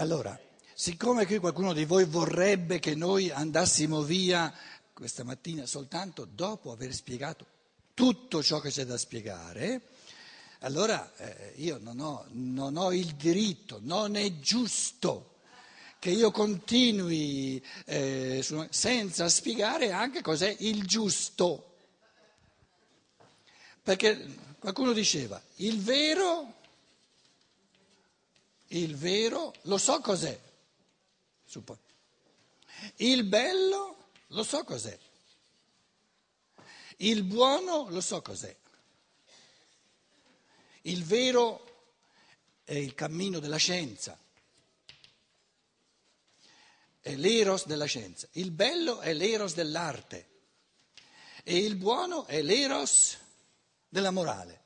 Allora, siccome qui qualcuno di voi vorrebbe che noi andassimo via questa mattina soltanto dopo aver spiegato tutto ciò che c'è da spiegare, allora eh, io non ho, non ho, il diritto, non è giusto che io continui eh, su, senza spiegare anche cos'è il giusto. Perché qualcuno diceva, il vero, il vero, lo so cos'è. Il bello, lo so cos'è. Il buono, lo so cos'è. Il vero è il cammino della scienza, è l'eros della scienza. Il bello è l'eros dell'arte e il buono è l'eros della morale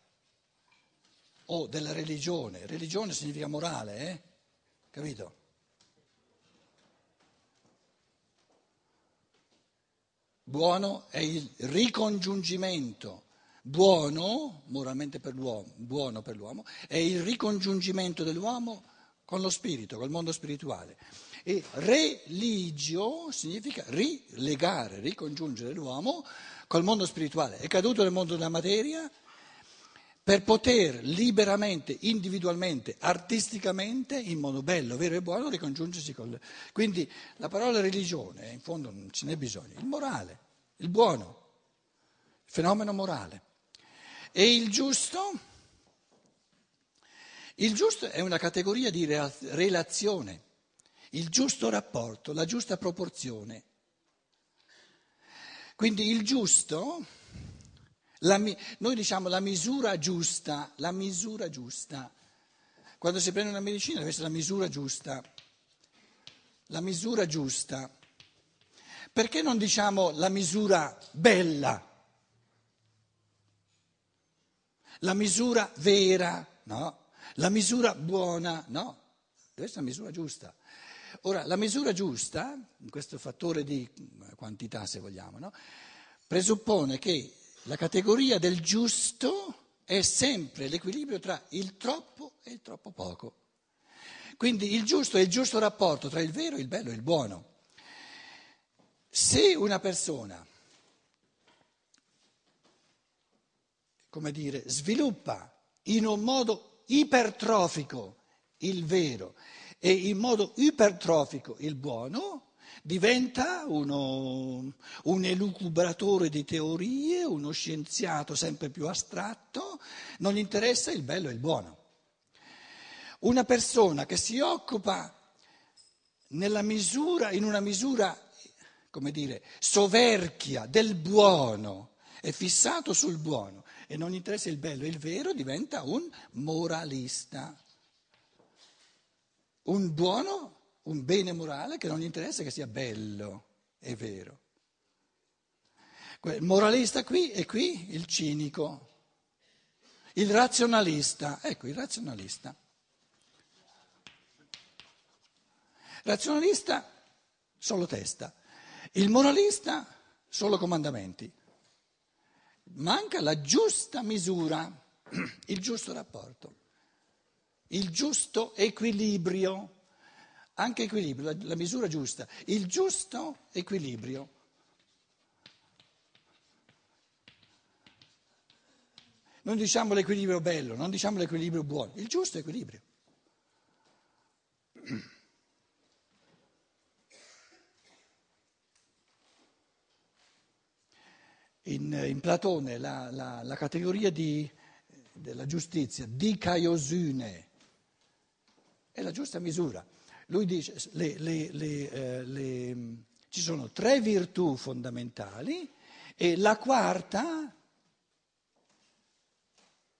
o della religione. Religione significa morale, eh? Capito? Buono è il ricongiungimento buono, moralmente per l'uomo, buono per l'uomo, è il ricongiungimento dell'uomo con lo spirito, col mondo spirituale. E religio significa rilegare, ricongiungere l'uomo col mondo spirituale. È caduto nel mondo della materia per poter liberamente, individualmente, artisticamente, in modo bello, vero e buono, ricongiungersi con... Le... Quindi la parola religione, in fondo non ce n'è bisogno, il morale, il buono, il fenomeno morale. E il giusto? Il giusto è una categoria di relazione, il giusto rapporto, la giusta proporzione. Quindi il giusto, la, noi diciamo la misura giusta, la misura giusta. Quando si prende una medicina deve essere la misura giusta, la misura giusta. Perché non diciamo la misura bella? la misura vera, no? La misura buona, no? Deve essere la misura giusta. Ora, la misura giusta, questo fattore di quantità se vogliamo, no? presuppone che la categoria del giusto è sempre l'equilibrio tra il troppo e il troppo poco. Quindi il giusto è il giusto rapporto tra il vero, il bello e il buono. Se una persona come dire, sviluppa in un modo ipertrofico il vero e in modo ipertrofico il buono, diventa uno, un elucubratore di teorie, uno scienziato sempre più astratto, non gli interessa il bello e il buono. Una persona che si occupa misura, in una misura, come dire, soverchia del buono, è fissato sul buono e non gli interessa il bello e il vero, diventa un moralista. Un buono, un bene morale che non gli interessa che sia bello e vero. Il moralista qui e qui il cinico, il razionalista, ecco il razionalista. Razionalista solo testa, il moralista solo comandamenti manca la giusta misura, il giusto rapporto, il giusto equilibrio, anche equilibrio, la, la misura giusta, il giusto equilibrio. Non diciamo l'equilibrio bello, non diciamo l'equilibrio buono, il giusto equilibrio. in, in Platone la, la, la categoria di, della giustizia, di caiosune, è la giusta misura. Lui dice le, le, le, eh, ci sono tre virtù fondamentali e la quarta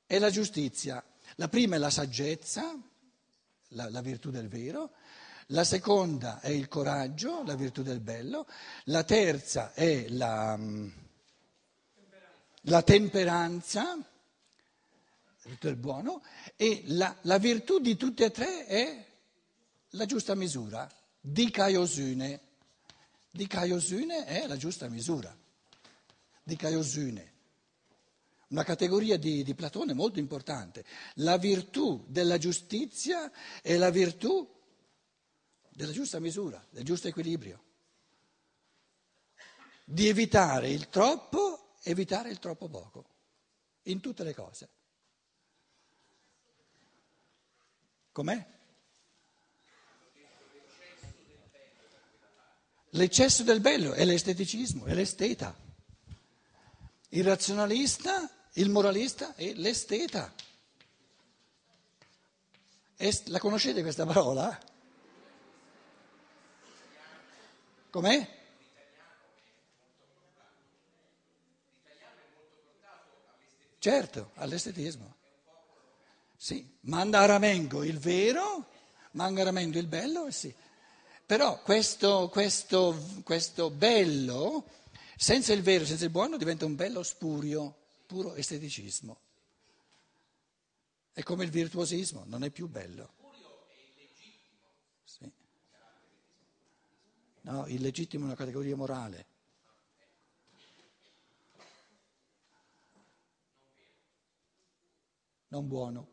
è la giustizia. La prima è la saggezza, la, la virtù del vero, la seconda è il coraggio, la virtù del bello, la terza è la la temperanza, tutto il buono, e la, la, virtù di tutte e tre è la giusta misura, di Caiosune. Di Caiosune è la giusta misura, di Caiosune. Una categoria di, di Platone molto importante. La virtù della giustizia è la virtù della giusta misura, del giusto equilibrio, di evitare il troppo, evitare il troppo poco, in tutte le cose. Com'è? L'eccesso del bello è l'esteticismo, è l'esteta. Il razionalista, il moralista è l'esteta. La conoscete questa parola? Com'è? Certo, all'estetismo. Sì, manda a ramengo il vero, manda a ramengo il bello, eh sì. Però questo, questo, questo bello, senza il vero, senza il buono, diventa un bello spurio, puro esteticismo. È come il virtuosismo, non è più bello. Sì. No, il legittimo è una categoria morale. Non buono.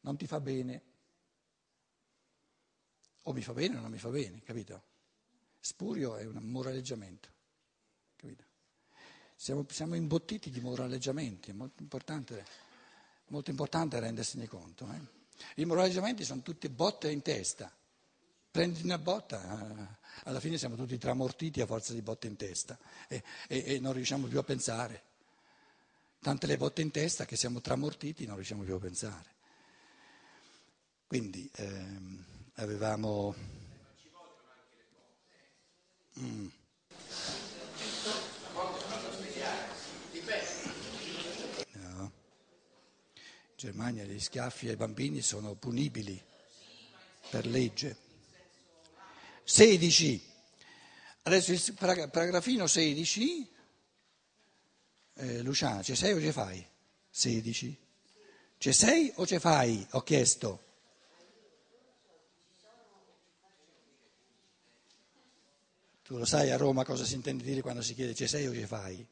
Non ti fa bene. O mi fa bene o non mi fa bene, capito? Spurio è un moraleggiamento, capito? Siamo, siamo imbottiti di moraleggiamenti, è molto importante, molto importante rendersene conto. Eh? I moraleggiamenti sono tutte botte in testa. Prendi una botta, eh, alla fine siamo tutti tramortiti a forza di botte in testa e, e, e non riusciamo più a pensare. Tante le botte in testa che siamo tramortiti non riusciamo più a pensare. Quindi ehm, avevamo... Mm. In Germania gli schiaffi ai bambini sono punibili per legge. 16. Adesso il paragrafino 16. Eh, Luciana, ci sei o ci fai? 16. Ci sei o ci fai? Ho chiesto. Tu lo sai a Roma cosa si intende dire quando si chiede ci sei o ci fai?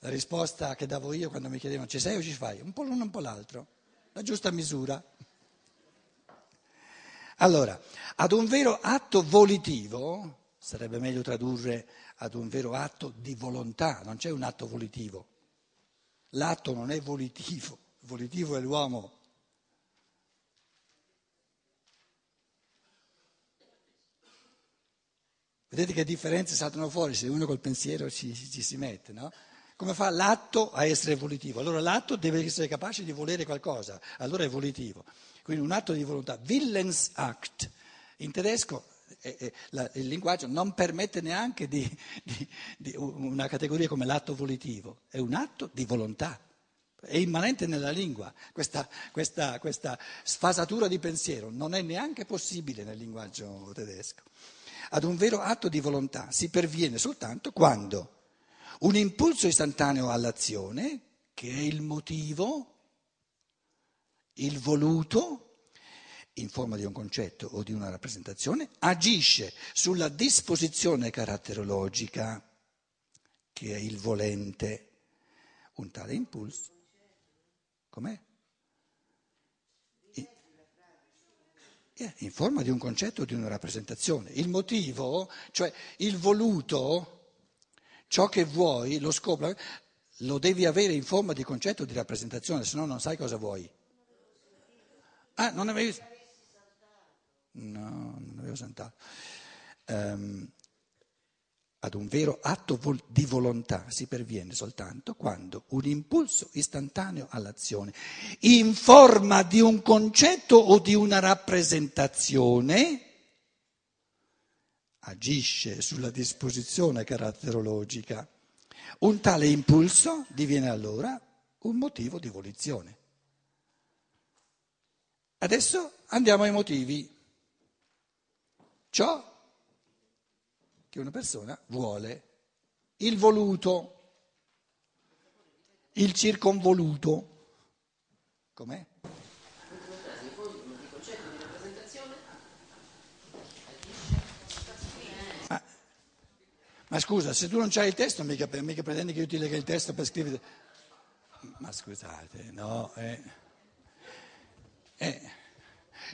La risposta che davo io quando mi chiedevano ci sei o ci fai? Un po' l'uno, un po' l'altro, la giusta misura. Allora, ad un vero atto volitivo, sarebbe meglio tradurre ad un vero atto di volontà, non c'è un atto volitivo. L'atto non è volitivo, volitivo è l'uomo. Vedete che differenze saltano fuori se uno col pensiero ci, ci si mette, no? Come fa l'atto a essere volitivo? Allora l'atto deve essere capace di volere qualcosa, allora è volitivo. Quindi un atto di volontà, Willensakt, in tedesco eh, eh, la, il linguaggio non permette neanche di, di, di una categoria come l'atto volitivo, è un atto di volontà. È immanente nella lingua, questa, questa, questa sfasatura di pensiero non è neanche possibile nel linguaggio tedesco. Ad un vero atto di volontà si perviene soltanto quando un impulso istantaneo all'azione, che è il motivo, il voluto, in forma di un concetto o di una rappresentazione, agisce sulla disposizione caratterologica, che è il volente. Un tale impulso. Com'è? In forma di un concetto di una rappresentazione. Il motivo, cioè il voluto, ciò che vuoi, lo scopo, lo devi avere in forma di concetto di rappresentazione, se no non sai cosa vuoi. Ah, non avevi... No, non avevo sentato. Um, ad un vero atto di volontà si perviene soltanto quando un impulso istantaneo all'azione, in forma di un concetto o di una rappresentazione, agisce sulla disposizione caratterologica. Un tale impulso diviene allora un motivo di volizione. Adesso andiamo ai motivi. Ciò che una persona vuole, il voluto, il circonvoluto. Com'è? Ma, ma scusa, se tu non c'hai il testo, mica, mica pretendi che io ti legga il testo per scrivere. ma scusate, no, eh, eh,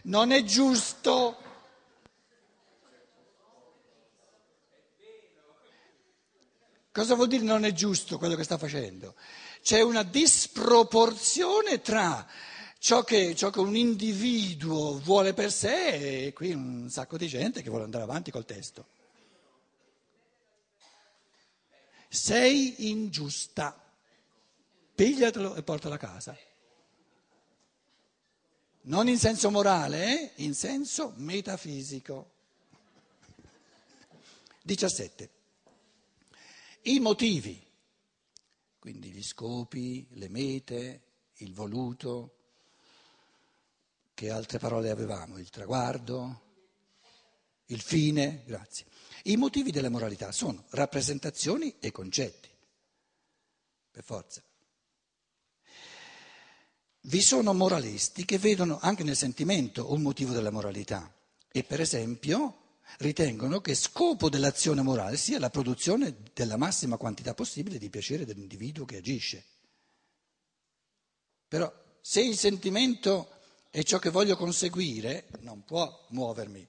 non è giusto. Cosa vuol dire non è giusto quello che sta facendo? C'è una disproporzione tra ciò che, ciò che un individuo vuole per sé e qui un sacco di gente che vuole andare avanti col testo. Sei ingiusta, pigliatelo e portalo a casa. Non in senso morale, in senso metafisico. 17. I motivi, quindi gli scopi, le mete, il voluto, che altre parole avevamo? Il traguardo, il fine, grazie. I motivi della moralità sono rappresentazioni e concetti, per forza. Vi sono moralisti che vedono anche nel sentimento un motivo della moralità e per esempio ritengono che scopo dell'azione morale sia la produzione della massima quantità possibile di piacere dell'individuo che agisce. Però se il sentimento è ciò che voglio conseguire, non può muovermi.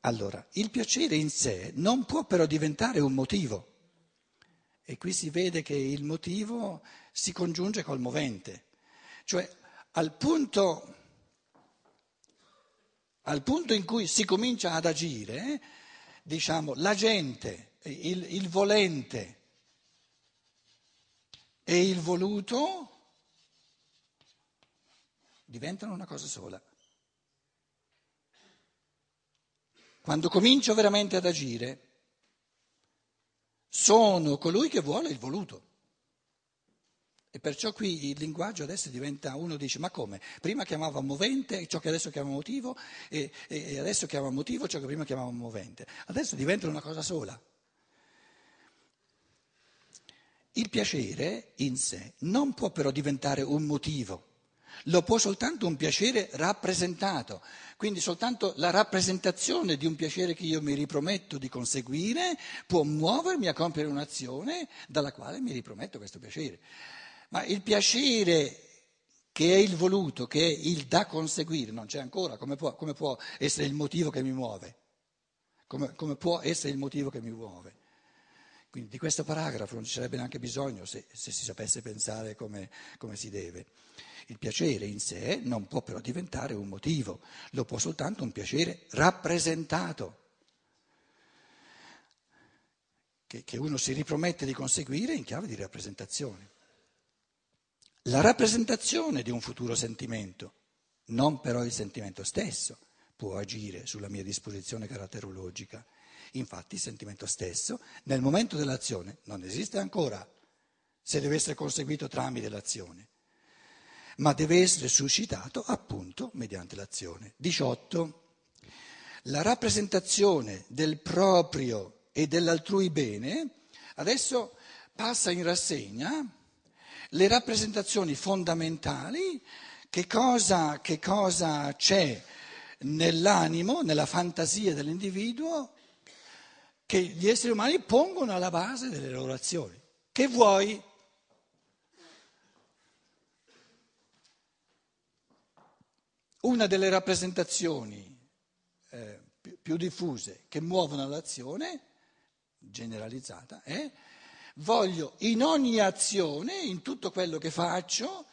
Allora, il piacere in sé non può però diventare un motivo. E qui si vede che il motivo si congiunge col movente. Cioè, al punto, al punto in cui si comincia ad agire, diciamo, la gente, il, il volente, e il voluto diventano una cosa sola. Quando comincio veramente ad agire, sono colui che vuole il voluto. E perciò qui il linguaggio adesso diventa, uno dice, ma come? Prima chiamava movente ciò che adesso chiama motivo e, e adesso chiama motivo ciò che prima chiamava movente. Adesso diventano una cosa sola. Il piacere in sé non può però diventare un motivo, lo può soltanto un piacere rappresentato, quindi soltanto la rappresentazione di un piacere che io mi riprometto di conseguire può muovermi a compiere un'azione dalla quale mi riprometto questo piacere. Ma il piacere che è il voluto, che è il da conseguire, non c'è ancora, come può, come può essere il motivo che mi muove? Come, come può essere il motivo che mi muove? Quindi di questo paragrafo non ci sarebbe neanche bisogno se, se si sapesse pensare come, come si deve. Il piacere in sé non può però diventare un motivo, lo può soltanto un piacere rappresentato, che, che uno si ripromette di conseguire in chiave di rappresentazione. La rappresentazione di un futuro sentimento, non però il sentimento stesso, può agire sulla mia disposizione caratterologica Infatti il sentimento stesso nel momento dell'azione non esiste ancora se deve essere conseguito tramite l'azione, ma deve essere suscitato appunto mediante l'azione. 18. La rappresentazione del proprio e dell'altrui bene adesso passa in rassegna le rappresentazioni fondamentali, che cosa, che cosa c'è nell'animo, nella fantasia dell'individuo che gli esseri umani pongono alla base delle loro azioni. Che vuoi? Una delle rappresentazioni eh, più, diffuse che muovono l'azione generalizzata è voglio in ogni azione, in tutto quello che faccio,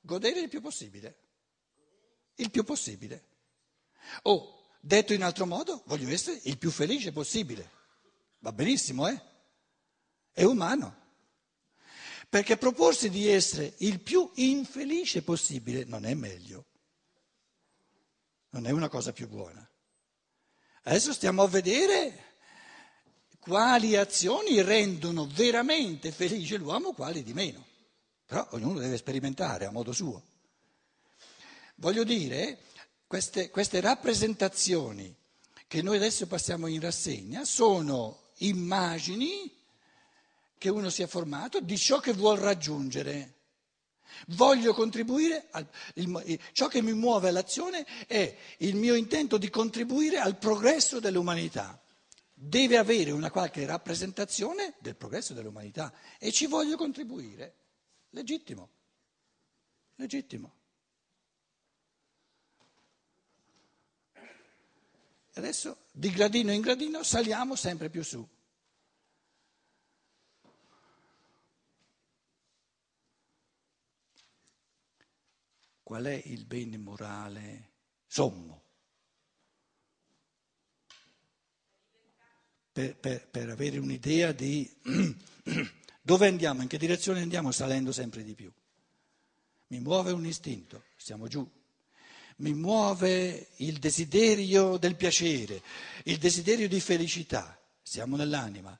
godere il più possibile. Il più possibile. O Detto in altro modo, voglio essere il più felice possibile. Va benissimo, eh? È umano. Perché proporsi di essere il più infelice possibile non è meglio. Non è una cosa più buona. Adesso stiamo a vedere quali azioni rendono veramente felice l'uomo, quali di meno. Però ognuno deve sperimentare a modo suo. Voglio dire queste, queste rappresentazioni che noi adesso passiamo in rassegna sono immagini che uno si è formato di ciò che vuol raggiungere. Voglio contribuire, al, il, ciò che mi muove all'azione è il mio intento di contribuire al progresso dell'umanità. Deve avere una qualche rappresentazione del progresso dell'umanità e ci voglio contribuire. Legittimo, legittimo. Adesso di gradino in gradino saliamo sempre più su. Qual è il bene morale sommo? Per, per, per avere un'idea di dove andiamo, in che direzione andiamo salendo sempre di più. Mi muove un istinto, siamo giù, mi muove il desiderio del piacere, il desiderio di felicità, siamo nell'anima.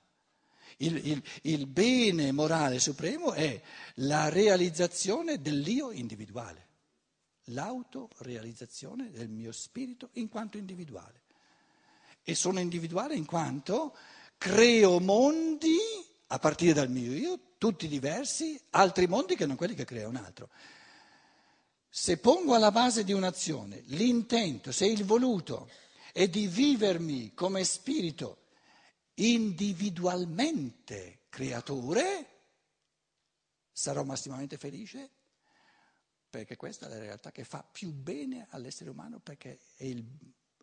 Il, il, il bene morale supremo è la realizzazione dell'io individuale, l'autorealizzazione del mio spirito in quanto individuale. E sono individuale in quanto creo mondi a partire dal mio io, tutti diversi, altri mondi che non quelli che crea un altro. Se pongo alla base di un'azione l'intento, se il voluto è di vivermi come spirito individualmente creatore, sarò massimamente felice perché questa è la realtà che fa più bene all'essere umano perché è il,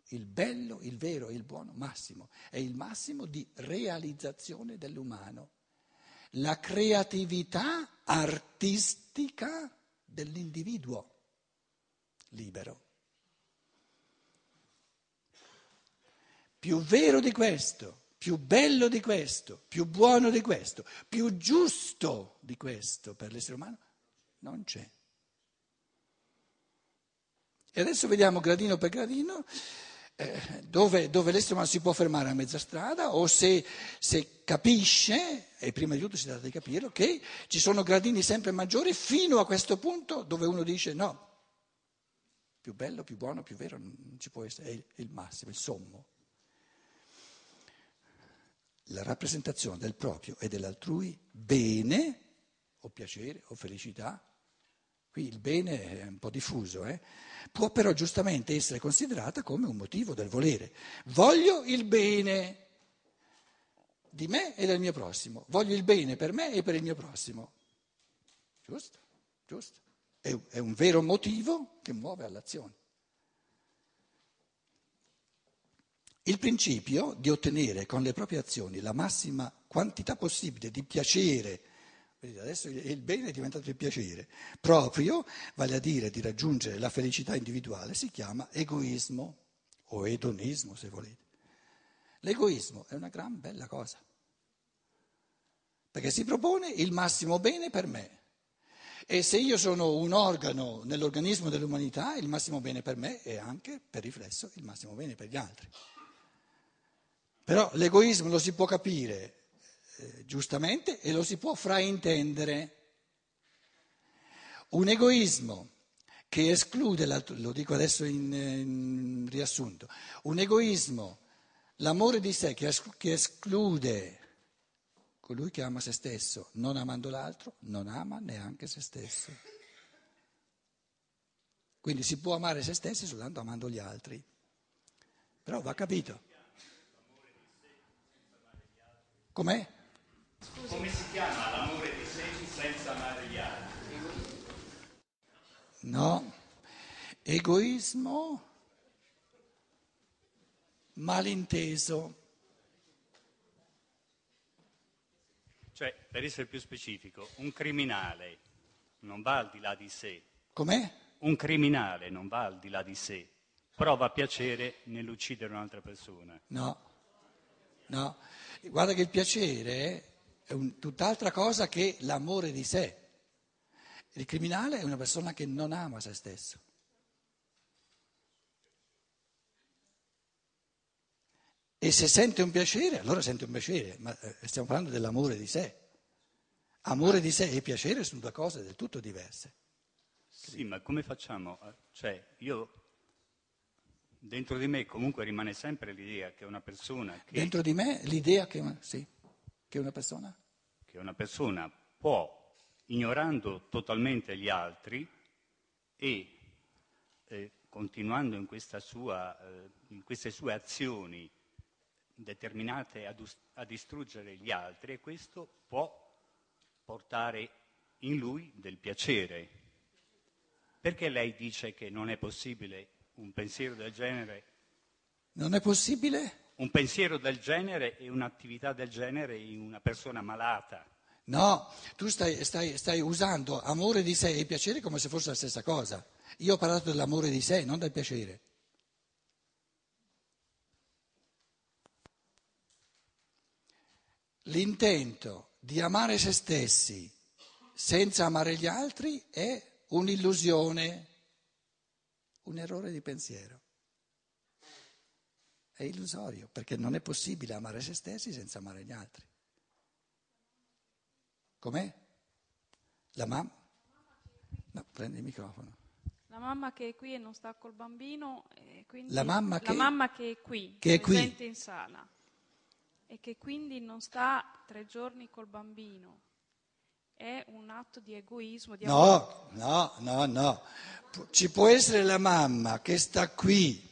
il bello, il vero, il buono massimo, è il massimo di realizzazione dell'umano, la creatività artistica dell'individuo libero. Più vero di questo, più bello di questo, più buono di questo, più giusto di questo per l'essere umano, non c'è. E adesso vediamo gradino per gradino dove, dove, l'essere umano si può fermare a mezza strada o se, se, capisce, e prima di tutto si tratta di capirlo, che ci sono gradini sempre maggiori fino a questo punto dove uno dice no, più bello, più buono, più vero, non ci può essere, è il massimo, il sommo. La rappresentazione del proprio e dell'altrui bene o piacere o felicità, qui il bene è un po' diffuso, eh? può però giustamente essere considerata come un motivo del volere. Voglio il bene di me e del mio prossimo, voglio il bene per me e per il mio prossimo. Giusto, giusto è un vero motivo che muove all'azione. Il principio di ottenere con le proprie azioni la massima quantità possibile di piacere, adesso il bene è diventato il piacere, proprio, vale a dire di raggiungere la felicità individuale, si chiama egoismo o edonismo se volete. L'egoismo è una gran bella cosa, perché si propone il massimo bene per me e se io sono un organo nell'organismo dell'umanità, il massimo bene per me è anche, per riflesso, il massimo bene per gli altri. Però l'egoismo lo si può capire eh, giustamente e lo si può fraintendere. Un egoismo che esclude, lo dico adesso in, in riassunto, un egoismo, l'amore di sé che esclude Colui che ama se stesso, non amando l'altro, non ama neanche se stesso. Quindi si può amare se stessi soltanto amando gli altri. Però va capito. Com'è? Come si chiama l'amore di sé senza amare gli altri? No, egoismo malinteso. Cioè, per essere più specifico, un criminale non va al di là di sé. Com'è? Un criminale non va al di là di sé, prova piacere nell'uccidere un'altra persona. No, no. Guarda che il piacere è un, tutt'altra cosa che l'amore di sé. Il criminale è una persona che non ama se stesso. E se sente un piacere, allora sente un piacere, ma eh, stiamo parlando dell'amore di sé. Amore di sé e piacere sono due cose del tutto diverse. Sì, ma come facciamo? Cioè, io dentro di me comunque rimane sempre l'idea che una persona che... Dentro di me l'idea che, sì, che una persona... Che una persona può, ignorando totalmente gli altri e eh, continuando in, sua, eh, in queste sue azioni determinate a, dus- a distruggere gli altri e questo può portare in lui del piacere. Perché lei dice che non è possibile un pensiero del genere? Non è possibile? Un pensiero del genere e un'attività del genere in una persona malata. No, tu stai, stai, stai, usando amore di sé e piacere come se fosse la stessa cosa. Io ho parlato dell'amore di sé, non del piacere. L'intento di amare se stessi senza amare gli altri è un'illusione, un errore di pensiero. È illusorio, perché non è possibile amare se stessi senza amare gli altri. Com'è? La mamma? No, prendi il microfono. La mamma che è qui e non sta col bambino, la mamma, che, la mamma che è qui, che è qui. in sala, e che quindi non sta tre giorni col bambino, è un atto di egoismo. Di no, no, no, no. Ci può essere la mamma che sta qui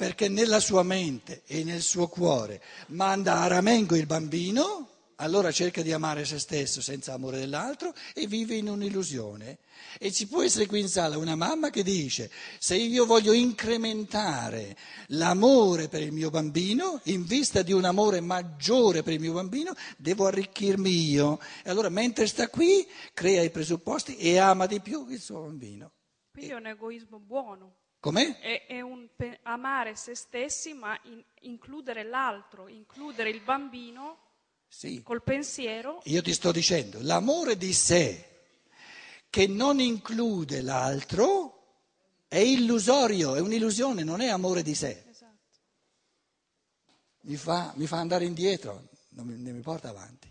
perché nella sua mente e nel suo cuore manda a ramengo il bambino, allora cerca di amare se stesso senza amore dell'altro e vive in un'illusione. E ci può essere qui in sala una mamma che dice, se io voglio incrementare l'amore per il mio bambino, in vista di un amore maggiore per il mio bambino, devo arricchirmi io. E allora mentre sta qui, crea i presupposti e ama di più il suo bambino. Quindi è un egoismo buono. Com'è? È, è un pe- amare se stessi, ma in, includere l'altro, includere il bambino sì. col pensiero. Io ti sto dicendo, l'amore di sé che non include l'altro è illusorio, è un'illusione, non è amore di sé. Esatto. Mi fa, mi fa andare indietro, non mi, non mi porta avanti.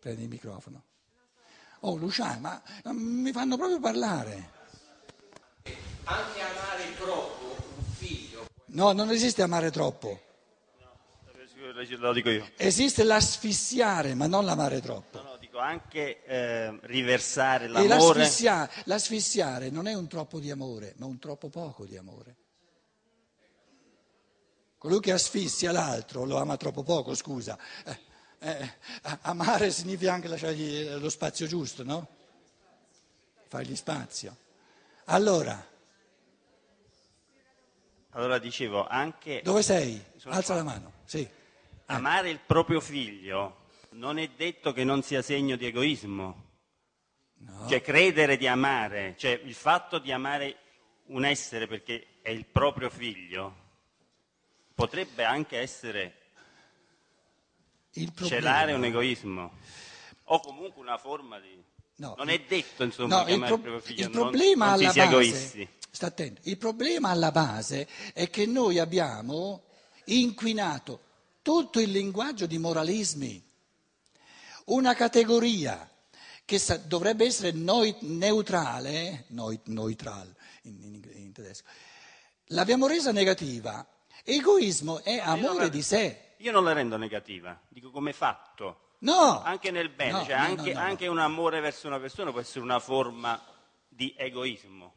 Prendi il microfono. Oh Luciano, ma mi fanno proprio parlare. Anche amare troppo un figlio. No, non esiste amare troppo. Lo dico io. Esiste l'asfissiare, ma non l'amare troppo. No, no, dico anche eh, riversare E l'amore. l'asfissia- l'asfissiare non è un troppo di amore, ma un troppo poco di amore. Colui che asfissia l'altro lo ama troppo poco, scusa. Eh, eh, amare significa anche lasciargli lo spazio giusto, no? Fargli spazio. Allora, Allora dicevo, anche dove sei? Alza qua. la mano. Sì. amare il proprio figlio non è detto che non sia segno di egoismo. Cioè credere di amare, cioè il fatto di amare un essere perché è il proprio figlio, potrebbe anche essere Il celare un problema, egoismo o comunque una forma di... No, non è detto insomma No, che il, pro- il figlio il non- problema non, si alla sia base, egoisti. sta attento, il problema alla base è che noi abbiamo inquinato tutto il linguaggio di moralismi, una categoria che sa- dovrebbe essere noi- neutrale, noi, neutral in, in in tedesco, l'abbiamo resa negativa. Egoismo è non amore di sé. Io non la rendo negativa, dico come fatto. No! Anche nel bene, No, cioè no, anche, no, anche un amore verso una persona può essere una forma di egoismo,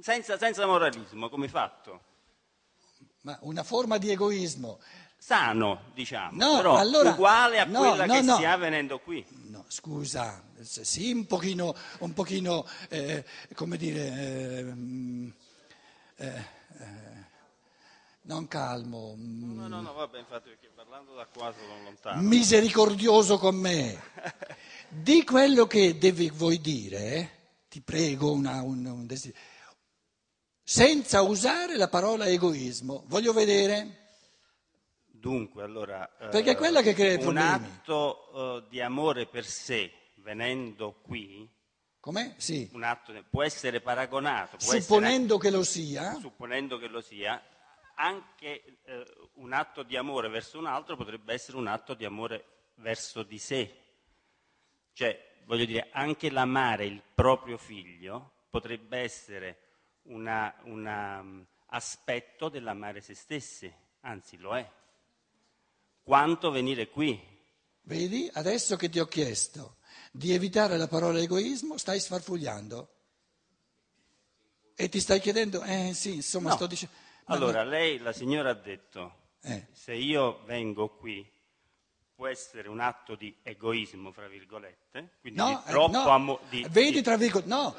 senza, senza moralismo, come fatto. Ma una forma di egoismo Sano, diciamo, No, però allora- uguale a no, quella no, che no. si ha venendo qui. No, scusa, sì, un pochino, un pochino eh, come dire, eh, mm, eh, eh, non calmo, mm, No, no, no, vabbè, infatti perché parlando da qua sono lontano. misericordioso con me. Di quello che devi, vuoi dire, eh, ti prego, una, un, un desiderio, senza usare la parola egoismo. Voglio vedere. Dunque, allora, eh, Perché è quella che crea i un problemi. atto eh, di amore per sé, venendo qui, Com'è? Sì. un atto può essere paragonato, può essere Supponendo che lo sia, supponendo che lo sia, anche eh, un atto di amore verso un altro potrebbe essere un atto di amore verso di sé. Cioè, voglio dire, anche l'amare il proprio figlio potrebbe essere un aspetto dell'amare se stessi, anzi lo è. Quanto venire qui? Vedi, adesso che ti ho chiesto di evitare la parola egoismo, stai sfarfugliando. E ti stai chiedendo, eh sì, insomma, No. sto dicendo... Allora, no. lei, la signora ha detto, Eh. se io vengo qui può essere un atto di egoismo, fra virgolette, quindi No, di eh, troppo no, amo- di- vedi di- tra virgolette, no.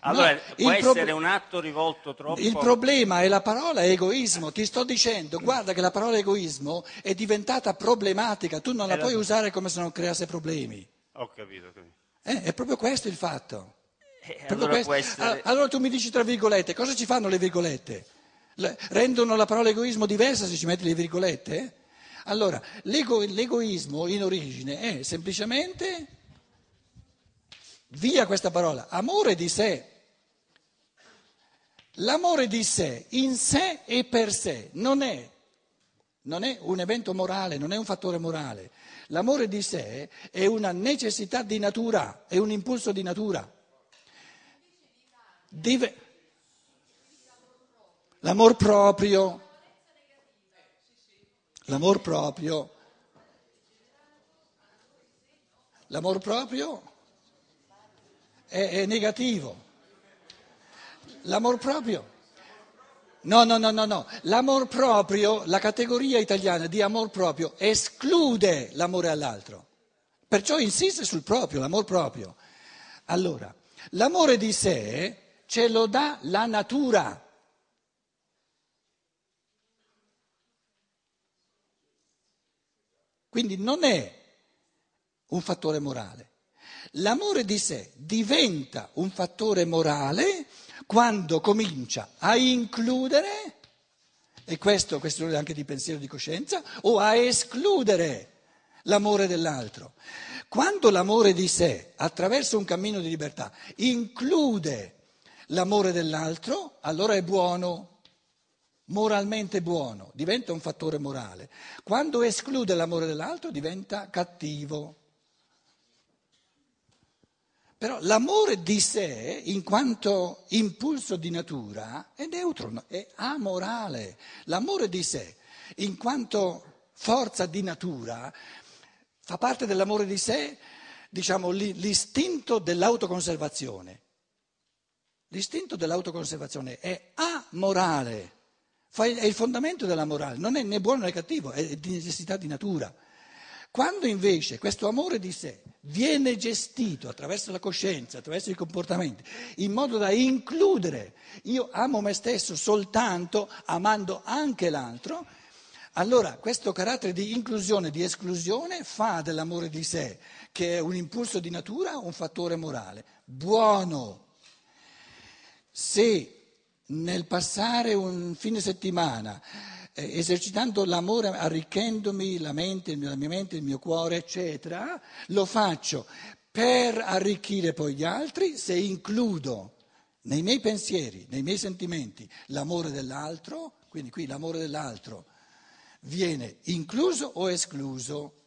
Allora, no, può essere prob- un atto rivolto troppo... Il problema è la parola egoismo. Ti sto dicendo, guarda che la parola egoismo è diventata problematica. Tu non la Eh, la- puoi usare come se non creasse problemi. Ho capito, ho capito. Eh, è proprio questo il fatto. Eh, allora essere... Ah, Allora tu mi dici tra virgolette, cosa ci fanno le virgolette? Rendono la parola egoismo diversa se ci metti le virgolette? Allora, l'ego- l'egoismo in origine è semplicemente, via questa parola, amore di sé. L'amore di sé, in sé e per sé, non è, non è un evento morale, non è un fattore morale. L'amore di sé è una necessità di natura, è un impulso di natura. Deve... L'amor proprio, l'amor proprio, l'amor proprio è, è negativo. L'amor proprio. No, no, no, no, no. L'amor proprio, la categoria italiana di amor proprio esclude l'amore all'altro. Perciò insiste sul proprio, l'amor proprio. Allora, l'amore di sé ce lo dà la natura. Quindi non è un fattore morale. L'amore di sé diventa un fattore morale quando comincia a includere, e questo è questione anche di pensiero di coscienza, o a escludere l'amore dell'altro. Quando l'amore di sé, attraverso un cammino di libertà, include l'amore dell'altro, allora è buono, moralmente buono, diventa un fattore morale. Quando esclude l'amore dell'altro diventa cattivo. Però l'amore di sé, in quanto impulso di natura, è neutro, è amorale. L'amore di sé, in quanto forza di natura, fa parte dell'amore di sé, diciamo, l'i- l'istinto dell'autoconservazione. L'istinto dell'autoconservazione è amorale, è il fondamento della morale, non è né buono né cattivo, è di necessità di natura. Quando invece questo amore di sé viene gestito attraverso la coscienza, attraverso i comportamenti, in modo da includere, io amo me stesso soltanto amando anche l'altro, allora questo carattere di inclusione, di esclusione fa dell'amore di sé, che è un impulso di natura, un fattore morale. Buono. Se nel passare un fine settimana, eh, esercitando l'amore, arricchendomi la mente, la mia mente, il mio cuore, eccetera, lo faccio per arricchire poi gli altri, se includo nei miei pensieri, nei miei sentimenti, l'amore dell'altro, quindi qui l'amore dell'altro viene incluso o escluso.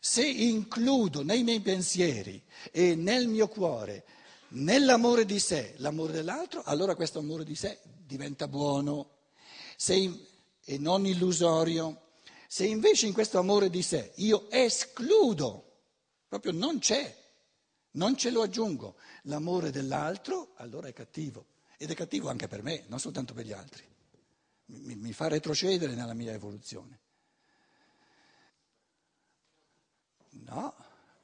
Se includo nei miei pensieri e nel mio cuore, nell'amore di sé, l'amore dell'altro, allora questo amore di sé diventa buono in- e non illusorio. Se invece in questo amore di sé io escludo, proprio non c'è, non ce lo aggiungo, l'amore dell'altro, allora è cattivo. Ed è cattivo anche per me, non soltanto per gli altri. Mi, mi fa retrocedere nella mia evoluzione. No,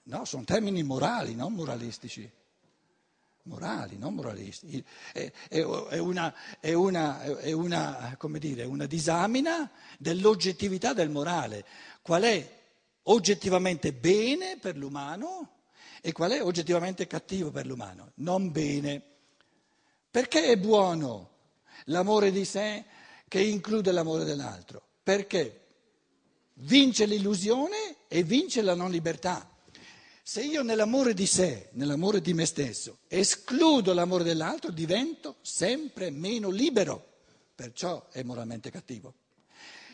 no, sono termini morali, non moralistici. Morali, non moralisti. È, è- una, è una- è una, dire, una disamina dell'oggettività del morale. Qual è oggettivamente bene per l'umano e qual è oggettivamente cattivo per l'umano? Non bene. Perché è buono l'amore di sé che include l'amore dell'altro? Perché vince l'illusione e vince la non libertà. Se io nell'amore di sé, nell'amore di me stesso, escludo l'amore dell'altro, divento sempre meno libero, perciò è moralmente cattivo.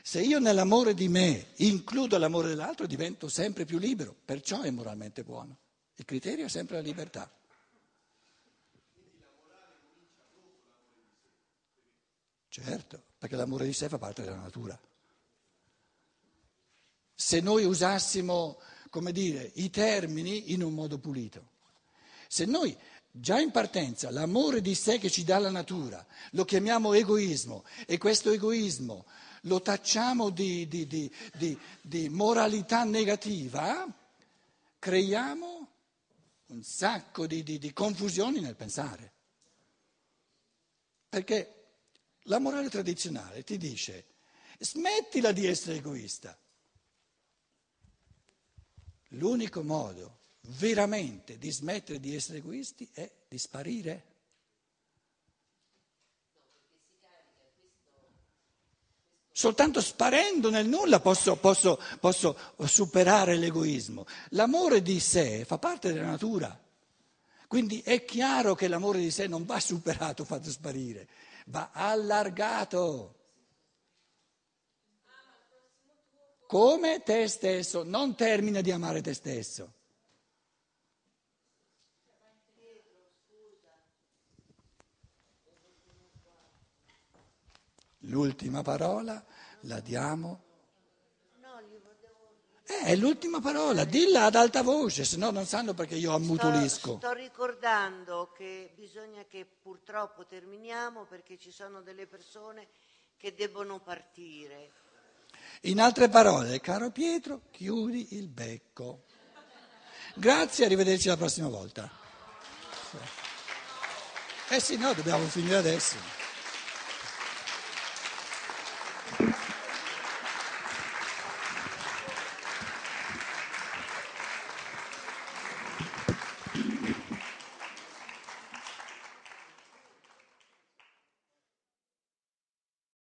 Se io nell'amore di me includo l'amore dell'altro, divento sempre più libero, perciò è moralmente buono. Il criterio è sempre la libertà. Certo, perché l'amore di sé fa parte della natura. Se noi usassimo, come dire, i termini in un modo pulito. Se noi già in partenza l'amore di sé che ci dà la natura, lo chiamiamo egoismo e questo egoismo lo tacciamo di, di, di, di moralità negativa, creiamo un sacco di confusioni nel pensare. Perché la morale tradizionale ti dice smettila di essere egoista. L'unico modo veramente di smettere di essere egoisti è di sparire. Soltanto sparendo nel nulla posso, posso, posso, superare l'egoismo. L'amore di sé fa parte della natura. Quindi è chiaro che l'amore di sé non va superato, fatto sparire, va allargato. Come te stesso, non termina di amare te stesso. L'ultima parola la diamo. Eh, è l'ultima parola, dilla ad alta voce, se no non sanno perché io ammutolisco. Sto, sto ricordando che bisogna che purtroppo terminiamo perché ci sono delle persone che debbono partire. In altre parole, caro Pietro, chiudi il becco. Grazie, arrivederci la prossima volta. Eh sì, no, dobbiamo finire adesso.